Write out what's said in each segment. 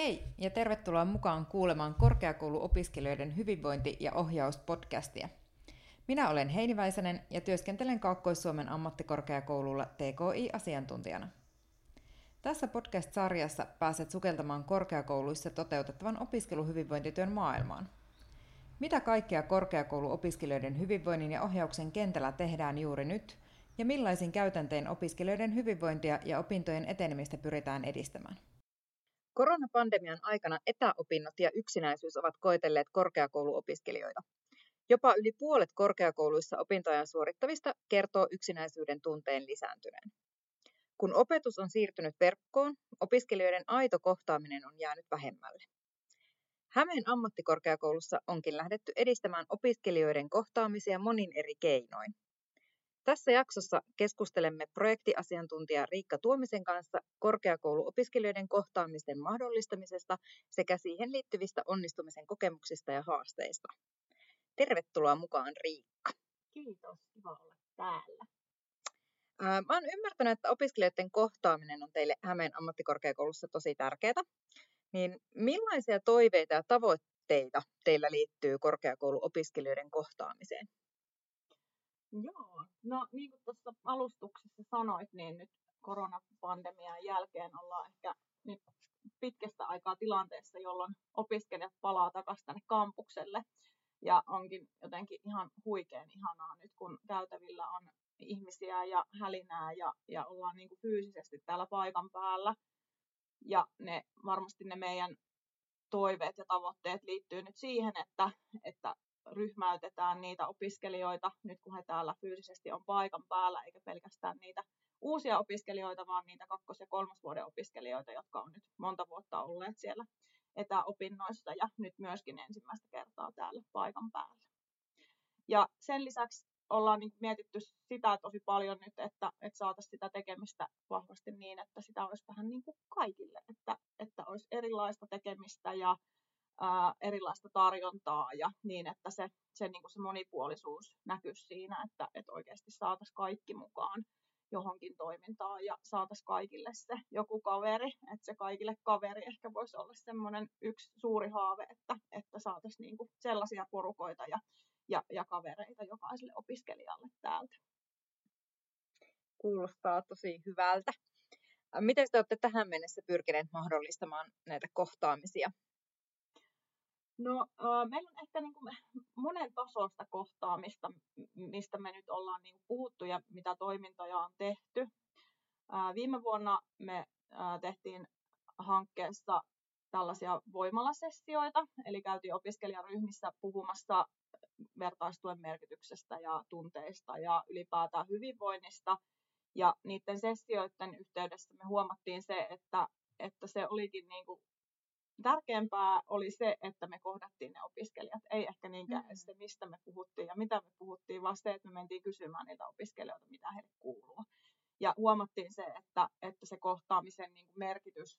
Hei ja tervetuloa mukaan kuulemaan korkeakouluopiskelijoiden hyvinvointi- ja ohjauspodcastia. Minä olen Heini Väisänen ja työskentelen Kaakkois-Suomen ammattikorkeakoululla TKI-asiantuntijana. Tässä podcast-sarjassa pääset sukeltamaan korkeakouluissa toteutettavan opiskeluhyvinvointityön maailmaan. Mitä kaikkea korkeakouluopiskelijoiden hyvinvoinnin ja ohjauksen kentällä tehdään juuri nyt, ja millaisin käytäntein opiskelijoiden hyvinvointia ja opintojen etenemistä pyritään edistämään? Koronapandemian aikana etäopinnot ja yksinäisyys ovat koetelleet korkeakouluopiskelijoita. Jopa yli puolet korkeakouluissa opintoja suorittavista kertoo yksinäisyyden tunteen lisääntyneen. Kun opetus on siirtynyt verkkoon, opiskelijoiden aito kohtaaminen on jäänyt vähemmälle. Hämeen ammattikorkeakoulussa onkin lähdetty edistämään opiskelijoiden kohtaamisia monin eri keinoin. Tässä jaksossa keskustelemme projektiasiantuntija Riikka Tuomisen kanssa korkeakouluopiskelijoiden kohtaamisten mahdollistamisesta sekä siihen liittyvistä onnistumisen kokemuksista ja haasteista. Tervetuloa mukaan Riikka. Kiitos, kiva olla täällä. Mä oon ymmärtänyt, että opiskelijoiden kohtaaminen on teille Hämeen ammattikorkeakoulussa tosi tärkeää. Niin millaisia toiveita ja tavoitteita teillä liittyy korkeakouluopiskelijoiden kohtaamiseen? Joo, no niin kuin tuossa alustuksessa sanoit, niin nyt koronapandemian jälkeen ollaan ehkä nyt pitkästä aikaa tilanteessa, jolloin opiskelijat palaa takaisin tänne kampukselle. Ja onkin jotenkin ihan huikean ihanaa nyt, kun käytävillä on ihmisiä ja hälinää ja, ja ollaan niin kuin fyysisesti täällä paikan päällä. Ja ne, varmasti ne meidän toiveet ja tavoitteet liittyy nyt siihen, että, että ryhmäytetään niitä opiskelijoita, nyt kun he täällä fyysisesti on paikan päällä, eikä pelkästään niitä uusia opiskelijoita, vaan niitä kakkos- ja kolmosvuoden opiskelijoita, jotka on nyt monta vuotta olleet siellä etäopinnoissa ja nyt myöskin ensimmäistä kertaa täällä paikan päällä. Ja sen lisäksi ollaan niin mietitty sitä tosi paljon nyt, että, että saataisiin sitä tekemistä vahvasti niin, että sitä olisi vähän niin kuin kaikille, että, että olisi erilaista tekemistä ja ää, erilaista tarjontaa ja niin, että se, se, niin kuin se monipuolisuus näkyy siinä, että, että oikeasti saataisiin kaikki mukaan johonkin toimintaan ja saataisiin kaikille se joku kaveri, että se kaikille kaveri ehkä voisi olla semmoinen yksi suuri haave, että, että saataisiin niin sellaisia porukoita ja, ja, ja kavereita jokaiselle opiskelijalle täältä. Kuulostaa tosi hyvältä. Miten te olette tähän mennessä pyrkineet mahdollistamaan näitä kohtaamisia No, äh, meillä on ehkä niin kuin monen tasoista kohtaamista, mistä me nyt ollaan niin puhuttu ja mitä toimintoja on tehty. Äh, viime vuonna me äh, tehtiin hankkeessa tällaisia voimalasessioita, eli käytiin opiskelijaryhmissä puhumassa vertaistuen merkityksestä ja tunteista ja ylipäätään hyvinvoinnista. Ja niiden sessioiden yhteydessä me huomattiin se, että, että se olikin niin kuin tärkeämpää oli se, että me kohdattiin ne opiskelijat, ei ehkä niinkään mm. se, mistä me puhuttiin ja mitä me puhuttiin, vaan se, että me mentiin kysymään niiltä opiskelijoilta, mitä heille kuuluu. Ja huomattiin se, että, että se kohtaamisen niin kuin merkitys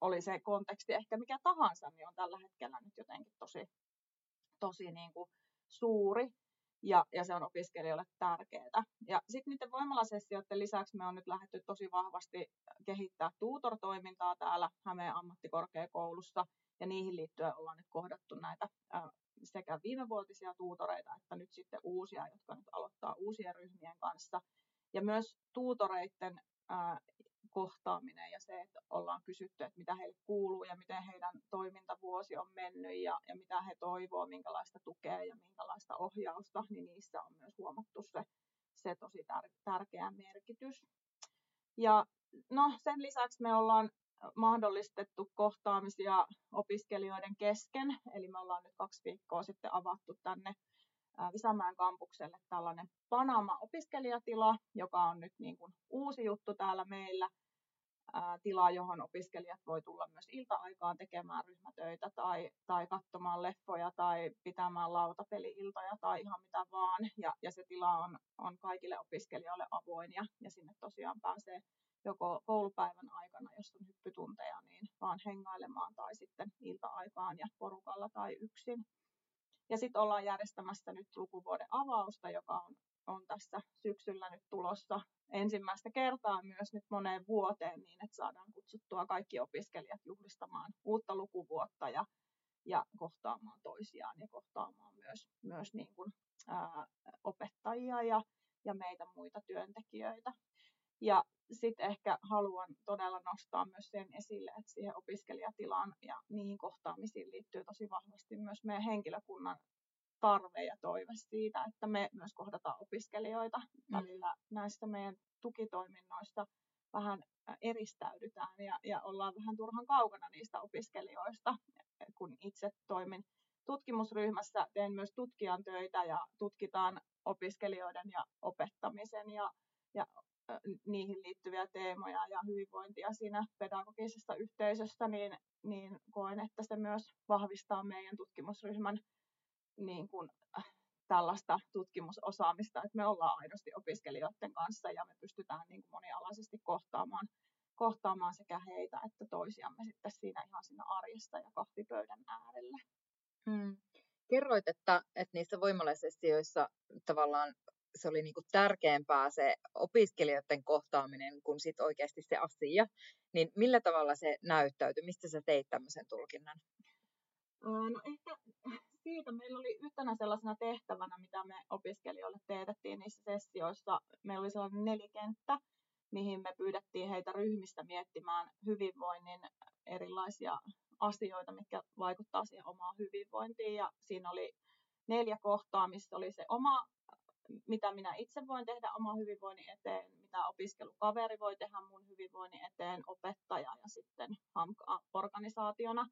oli se konteksti ehkä mikä tahansa, niin on tällä hetkellä nyt jotenkin tosi, tosi niin kuin suuri ja, ja se on opiskelijoille tärkeää. Ja sitten niiden voimalasessioiden lisäksi me on nyt lähdetty tosi vahvasti kehittää tuutortoimintaa täällä Hämeen ammattikorkeakoulussa, ja niihin liittyen ollaan nyt kohdattu näitä sekä viimevuotisia tuutoreita että nyt sitten uusia, jotka nyt aloittaa uusien ryhmien kanssa. Ja myös tuutoreiden kohtaaminen ja se, että ollaan kysytty, että mitä heille kuuluu ja miten heidän toimintavuosi on mennyt ja, ja mitä he toivoo, minkälaista tukea ja minkälaista ohjausta, niin niissä on myös huomattu se, se tosi tär- tärkeä merkitys. Ja no, sen lisäksi me ollaan mahdollistettu kohtaamisia opiskelijoiden kesken, eli me ollaan nyt kaksi viikkoa sitten avattu tänne Visamäen kampukselle tällainen Panama-opiskelijatila, joka on nyt niin kuin uusi juttu täällä meillä tila, johon opiskelijat voi tulla myös ilta-aikaan tekemään ryhmätöitä tai, tai katsomaan leffoja tai pitämään lautapeli-iltoja tai ihan mitä vaan. Ja, ja se tila on, on kaikille opiskelijoille avoin ja, ja sinne tosiaan pääsee joko koulupäivän aikana, jos on hyppytunteja, niin vaan hengailemaan tai sitten ilta-aikaan ja porukalla tai yksin. Ja sitten ollaan järjestämässä nyt lukuvuoden avausta, joka on on tässä syksyllä nyt tulossa ensimmäistä kertaa myös nyt moneen vuoteen niin, että saadaan kutsuttua kaikki opiskelijat juhlistamaan uutta lukuvuotta ja, ja kohtaamaan toisiaan ja kohtaamaan myös, myös niin kuin, ää, opettajia ja, ja meitä muita työntekijöitä. Ja sitten ehkä haluan todella nostaa myös sen esille, että siihen opiskelijatilaan ja niihin kohtaamisiin liittyy tosi vahvasti myös meidän henkilökunnan tarve ja toive siitä, että me myös kohdataan opiskelijoita. Mm. Välillä näistä meidän tukitoiminnoista vähän eristäydytään ja, ja ollaan vähän turhan kaukana niistä opiskelijoista, kun itse toimin tutkimusryhmässä, teen myös tutkijan töitä ja tutkitaan opiskelijoiden ja opettamisen ja, ja niihin liittyviä teemoja ja hyvinvointia siinä pedagogisessa yhteisössä, niin, niin koen, että se myös vahvistaa meidän tutkimusryhmän niin kuin, tällaista tutkimusosaamista, että me ollaan aidosti opiskelijoiden kanssa ja me pystytään niin kuin monialaisesti kohtaamaan, kohtaamaan sekä heitä että toisiamme sitten siinä ihan siinä arjessa ja kahvipöydän äärellä. Hmm. Kerroit, että, että niissä voimalasessioissa tavallaan se oli niin kuin tärkeämpää se opiskelijoiden kohtaaminen kuin sit oikeasti se asia. Niin millä tavalla se näyttäytyi? Mistä sä teit tämmöisen tulkinnan? No ehkä siitä meillä oli yhtenä sellaisena tehtävänä, mitä me opiskelijoille teetettiin niissä sessioissa. Meillä oli sellainen nelikenttä, mihin me pyydettiin heitä ryhmistä miettimään hyvinvoinnin erilaisia asioita, mitkä vaikuttaa siihen omaan hyvinvointiin. Ja siinä oli neljä kohtaa, missä oli se oma, mitä minä itse voin tehdä oman hyvinvoinnin eteen, mitä opiskelukaveri voi tehdä mun hyvinvoinnin eteen, opettaja ja sitten HAMK-organisaationa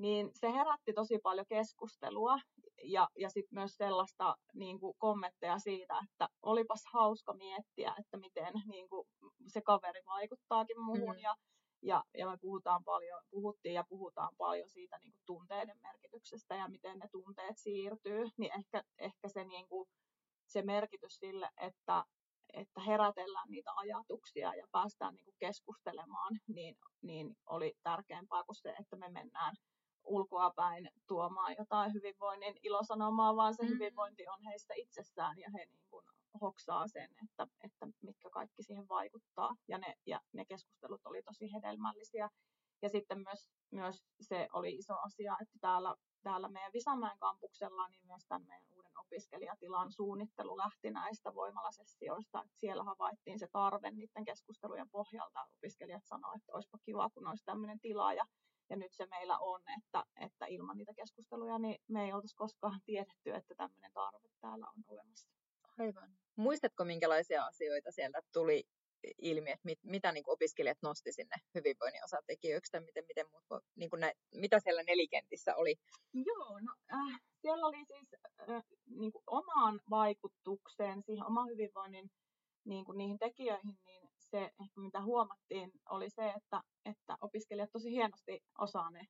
niin se herätti tosi paljon keskustelua ja, ja sitten myös sellaista niin kuin kommentteja siitä, että olipas hauska miettiä, että miten niin kuin, se kaveri vaikuttaakin muuhun mm. ja, ja, ja me puhutaan paljon, puhuttiin ja puhutaan paljon siitä niin kuin tunteiden merkityksestä ja miten ne tunteet siirtyy, niin ehkä, ehkä se, niin kuin, se merkitys sille, että, että herätellään niitä ajatuksia ja päästään niin kuin keskustelemaan, niin, niin oli tärkeämpää kuin se, että me mennään ulkoapäin tuomaan jotain hyvinvoinnin ilosanomaa, vaan se mm. hyvinvointi on heistä itsessään ja he niin kuin hoksaa sen, että, että mitkä kaikki siihen vaikuttaa. Ja ne, ja ne keskustelut oli tosi hedelmällisiä. Ja sitten myös, myös se oli iso asia, että täällä, täällä meidän Visamäen kampuksella niin myös tämän meidän uuden opiskelijatilan suunnittelu lähti näistä voimalasessioista. Että siellä havaittiin se tarve niiden keskustelujen pohjalta. Opiskelijat sanoivat, että olisipa kiva, kun olisi tämmöinen tila. Ja ja nyt se meillä on, että, että ilman niitä keskusteluja niin me ei oltaisi koskaan tiedetty, että tämmöinen tarve täällä on olemassa. Aivan. Muistatko, minkälaisia asioita sieltä tuli ilmi, että mit, mitä niin kuin opiskelijat nosti sinne hyvinvoinnin osatekijöiksi, tai miten, miten muut, niin kuin nä, mitä siellä nelikentissä oli? Joo, no, äh, siellä oli siis äh, niin kuin omaan vaikutukseen siihen oman hyvinvoinnin niin kuin niihin tekijöihin, niin se, ehkä mitä huomattiin, oli se, että, että opiskelijat tosi hienosti osaa ne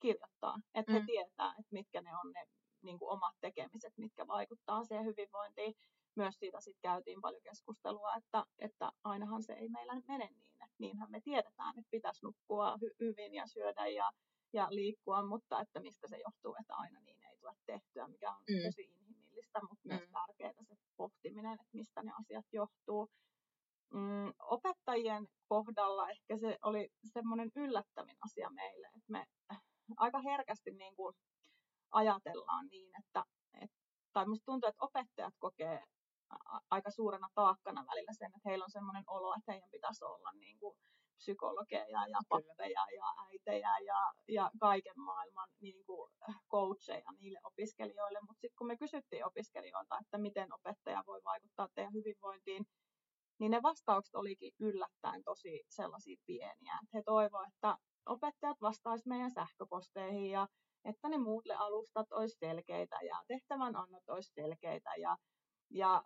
kirjoittaa. Että mm. he tietää, että mitkä ne on ne niin kuin omat tekemiset, mitkä vaikuttaa siihen hyvinvointiin. Myös siitä sitten käytiin paljon keskustelua, että, että ainahan se ei meillä mene niin. Että niinhän me tiedetään, että pitäisi nukkua hy- hyvin ja syödä ja, ja liikkua, mutta että mistä se johtuu, että aina niin ei tule tehtyä, mikä on mm. tosi inhimillistä, mutta mm. myös tärkeää se pohtiminen, että mistä ne asiat johtuu. Mm, opettajien kohdalla ehkä se oli semmoinen yllättävin asia meille, että me aika herkästi niin kuin ajatellaan niin, että, että tai musta tuntuu, että opettajat kokee aika suurena taakkana välillä sen, että heillä on semmoinen olo, että heidän pitäisi olla niin kuin psykologeja ja pappeja ja äitejä ja, ja kaiken maailman niin kuin coacheja niille opiskelijoille. Mutta sitten kun me kysyttiin opiskelijoilta, että miten opettaja voi vaikuttaa teidän hyvinvointiin, niin ne vastaukset olikin yllättäen tosi sellaisia pieniä. He toivoivat, että opettajat vastaisivat meidän sähköposteihin ja että ne muut alustat olisi selkeitä ja tehtävän annot olisi selkeitä. Ja, ja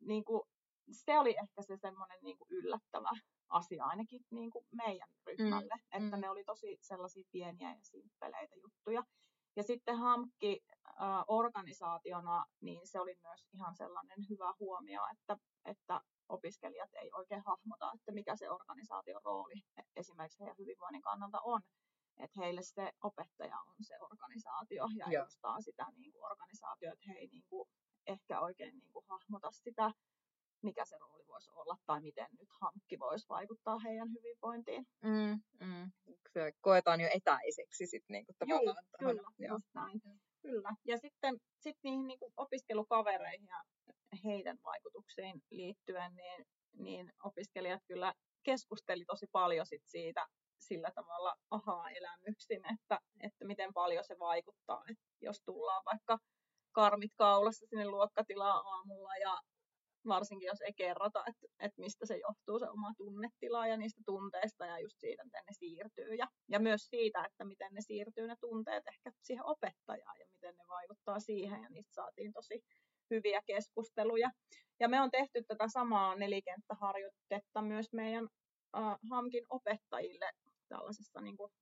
niin kuin, se oli ehkä se semmoinen niin kuin yllättävä asia ainakin niin kuin meidän ryhmälle, mm, että mm. ne oli tosi sellaisia pieniä ja simppeleitä juttuja. Ja sitten HAMKki äh, organisaationa, niin se oli myös ihan sellainen hyvä huomio, että, että opiskelijat ei oikein hahmota, että mikä se organisaation rooli esimerkiksi heidän hyvinvoinnin kannalta on. Että heille se opettaja on se organisaatio ja Joo. edustaa sitä niin kuin organisaatiota, että he ei niin kuin ehkä oikein niin kuin hahmota sitä, mikä se rooli voisi olla tai miten nyt hankki voisi vaikuttaa heidän hyvinvointiin. Mm, mm. Se koetaan jo etäiseksi sitten niin tavallaan. Joo, kyllä, Joo. just näin. Kyllä. Ja sitten sit niihin niin kuin opiskelukavereihin ja heidän vaikutuksiin liittyen, niin, niin opiskelijat kyllä keskusteli tosi paljon sit siitä sillä tavalla ahaa-elämyksin, että, että miten paljon se vaikuttaa, että jos tullaan vaikka karmit kaulassa sinne luokkatilaan aamulla ja varsinkin jos ei kerrota, että, että mistä se johtuu se oma tunnetila ja niistä tunteista ja just siitä, miten ne siirtyy. Ja, ja myös siitä, että miten ne siirtyy ne tunteet ehkä siihen opettajaan ja miten ne vaikuttaa siihen ja niistä saatiin tosi hyviä keskusteluja. Ja me on tehty tätä samaa nelikenttäharjoitetta myös meidän äh, HAMKin opettajille tällaisessa niin kuin,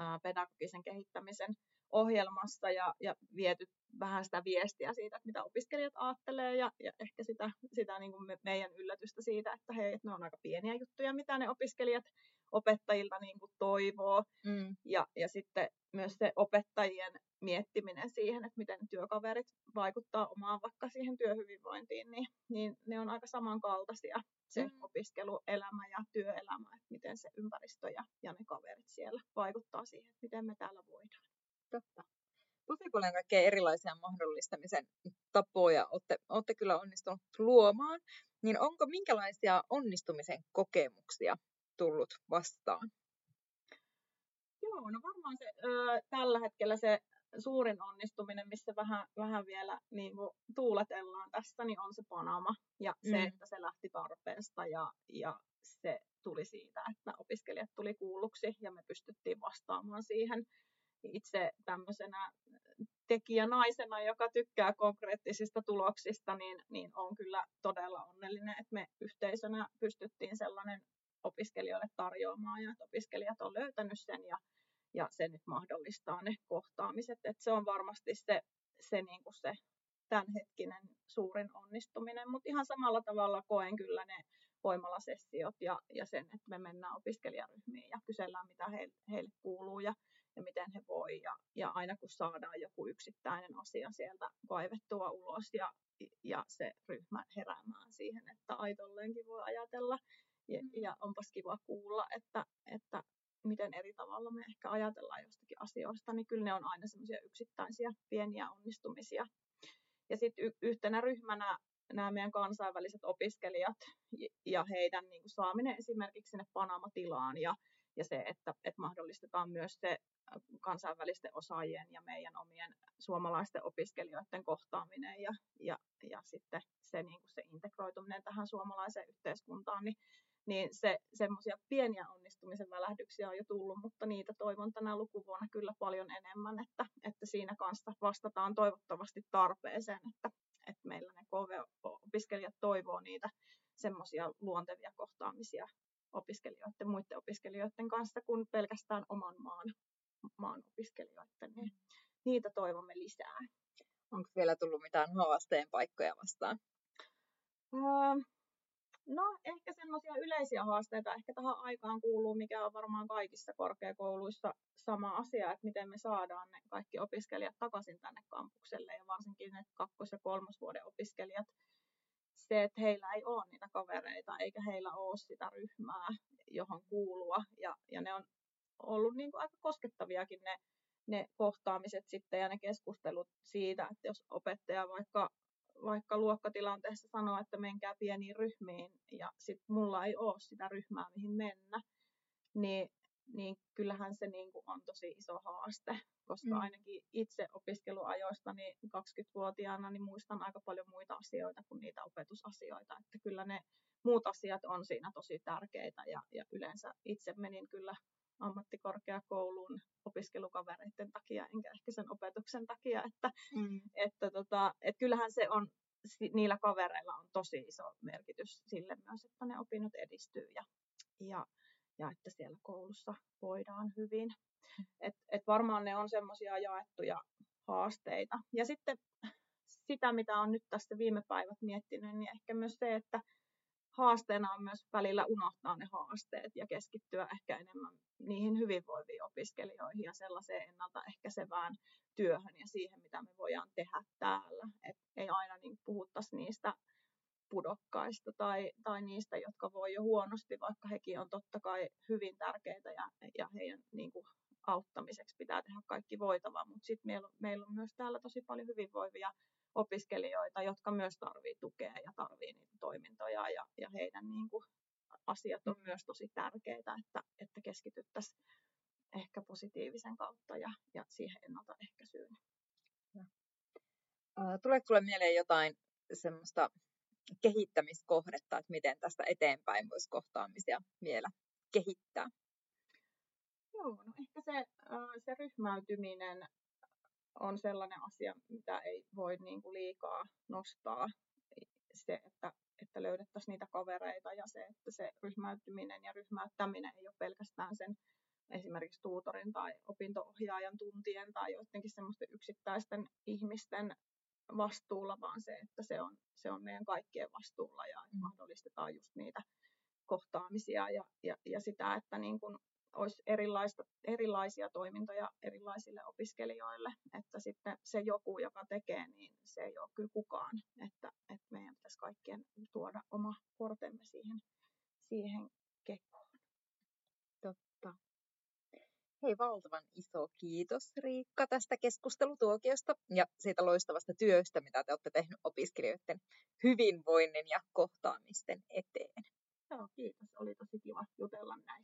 äh, pedagogisen kehittämisen ohjelmassa ja, ja viety vähän sitä viestiä siitä, että mitä opiskelijat ajattelee ja, ja ehkä sitä, sitä niin kuin me, meidän yllätystä siitä, että hei, että ne on aika pieniä juttuja, mitä ne opiskelijat opettajilta niin kuin toivoo. Mm. Ja, ja sitten myös se opettajien miettiminen siihen, että miten työkaverit vaikuttaa omaan vaikka siihen työhyvinvointiin, niin, niin ne on aika samankaltaisia se mm. opiskeluelämä ja työelämä, että miten se ympäristö ja, ja ne kaverit siellä vaikuttaa siihen, että miten me täällä voidaan. Totta. Tosi paljon kaikkea erilaisia mahdollistamisen tapoja olette, olette kyllä onnistunut luomaan. Niin onko minkälaisia onnistumisen kokemuksia tullut vastaan? Joo, no varmaan se, ö, tällä hetkellä se suurin onnistuminen, missä vähän, vähän vielä niin kuin, tuuletellaan tässä, niin on se Panama. Ja mm. se, että se lähti tarpeesta ja, ja se tuli siitä, että opiskelijat tuli kuulluksi ja me pystyttiin vastaamaan siihen itse tämmöisenä tekijänaisena, joka tykkää konkreettisista tuloksista, niin, niin on kyllä todella onnellinen, että me yhteisönä pystyttiin sellainen opiskelijoille tarjoamaan ja että opiskelijat on löytänyt sen ja, ja se nyt mahdollistaa ne kohtaamiset. Että se on varmasti se, se, niin kuin se tämänhetkinen suurin onnistuminen, mutta ihan samalla tavalla koen kyllä ne voimalasessiot ja, ja sen, että me mennään opiskelijaryhmiin ja kysellään, mitä heille, heille kuuluu ja, ja miten he voi. Ja, ja aina kun saadaan joku yksittäinen asia sieltä kaivettua ulos ja, ja se ryhmä heräämään siihen, että aitolleenkin voi ajatella. Ja, mm. ja onpas kiva kuulla, että, että miten eri tavalla me ehkä ajatellaan jostakin asioista, niin kyllä ne on aina semmoisia yksittäisiä pieniä onnistumisia. Ja sitten y- yhtenä ryhmänä nämä meidän kansainväliset opiskelijat ja heidän niin kuin saaminen esimerkiksi sinne Panama-tilaan ja, ja se, että, että mahdollistetaan myös se kansainvälisten osaajien ja meidän omien suomalaisten opiskelijoiden kohtaaminen ja, ja, ja sitten se, niin kuin se integroituminen tähän suomalaiseen yhteiskuntaan, niin, niin se, semmoisia pieniä onnistumisen välähdyksiä on jo tullut, mutta niitä toivon tänä lukuvuonna kyllä paljon enemmän, että, että siinä kanssa vastataan toivottavasti tarpeeseen, että, että meillä ne KV-opiskelijat toivoo niitä semmoisia luontevia kohtaamisia opiskelijoiden, muiden opiskelijoiden kanssa kuin pelkästään oman maan, maan opiskelijoiden, niin niitä toivomme lisää. Onko vielä tullut mitään haasteen paikkoja vastaan? Öö, no ehkä semmoisia yleisiä haasteita ehkä tähän aikaan kuuluu, mikä on varmaan kaikissa korkeakouluissa sama asia, että miten me saadaan ne kaikki opiskelijat takaisin tänne kampukselle ja varsinkin ne kakkos- ja kolmosvuoden opiskelijat se, että heillä ei ole niitä kavereita eikä heillä ole sitä ryhmää, johon kuulua. Ja, ja ne on ollut niin kuin aika koskettaviakin ne, ne kohtaamiset sitten ja ne keskustelut siitä, että jos opettaja vaikka, vaikka luokkatilanteessa sanoo, että menkää pieniin ryhmiin ja sitten mulla ei ole sitä ryhmää, mihin mennä, niin niin kyllähän se niin kuin on tosi iso haaste, koska mm. ainakin itse opiskeluajoista niin 20-vuotiaana niin muistan aika paljon muita asioita kuin niitä opetusasioita, että kyllä ne muut asiat on siinä tosi tärkeitä ja, ja yleensä itse menin kyllä ammattikorkeakouluun opiskelukavereiden takia, enkä ehkä sen opetuksen takia, että, mm. että, tota, että kyllähän se on, niillä kavereilla on tosi iso merkitys sille myös, että ne opinnot edistyy ja, ja ja että siellä koulussa voidaan hyvin. Et, et varmaan ne on semmoisia jaettuja haasteita. Ja sitten sitä, mitä on nyt tästä viime päivät miettinyt, niin ehkä myös se, että haasteena on myös välillä unohtaa ne haasteet ja keskittyä ehkä enemmän niihin hyvinvoiviin opiskelijoihin ja sellaiseen ennaltaehkäisevään työhön ja siihen, mitä me voidaan tehdä täällä. Et ei aina niin puhuttaisi niistä pudokkaista tai, tai niistä, jotka voi jo huonosti, vaikka hekin on totta kai hyvin tärkeitä ja, ja heidän niin kuin, auttamiseksi pitää tehdä kaikki voitava, mutta sitten meillä, meillä on myös täällä tosi paljon hyvinvoivia opiskelijoita, jotka myös tarvii tukea ja tarvii niitä toimintoja ja, ja heidän niin kuin, asiat on myös tosi tärkeitä, että, että keskityttäisiin ehkä positiivisen kautta ja, ja siihen ennaltaehkäisyyn. Tuleeko sinulle mieleen jotain semmoista kehittämiskohdetta, että miten tästä eteenpäin voisi kohtaamisia vielä kehittää? Joo, no ehkä se, se ryhmäytyminen on sellainen asia, mitä ei voi niin kuin liikaa nostaa. Se, että, että löydettäisiin niitä kavereita ja se, että se ryhmäytyminen ja ryhmäyttäminen ei ole pelkästään sen esimerkiksi tuutorin tai opintoohjaajan tuntien tai joidenkin semmoisten yksittäisten ihmisten vastuulla, vaan se, että se on, se on meidän kaikkien vastuulla ja mm. mahdollistetaan just niitä kohtaamisia ja, ja, ja sitä, että niin kun olisi erilaista, erilaisia toimintoja erilaisille opiskelijoille, että sitten se joku, joka tekee, niin se ei ole kyllä kukaan, että, että meidän pitäisi kaikkien tuoda oma kortemme siihen, siihen kekoon. Totta. Hei, valtavan iso kiitos Riikka tästä keskustelutuokiosta ja siitä loistavasta työstä, mitä te olette tehneet opiskelijoiden hyvinvoinnin ja kohtaamisten eteen. Joo, kiitos. Oli tosi kiva jutella näistä.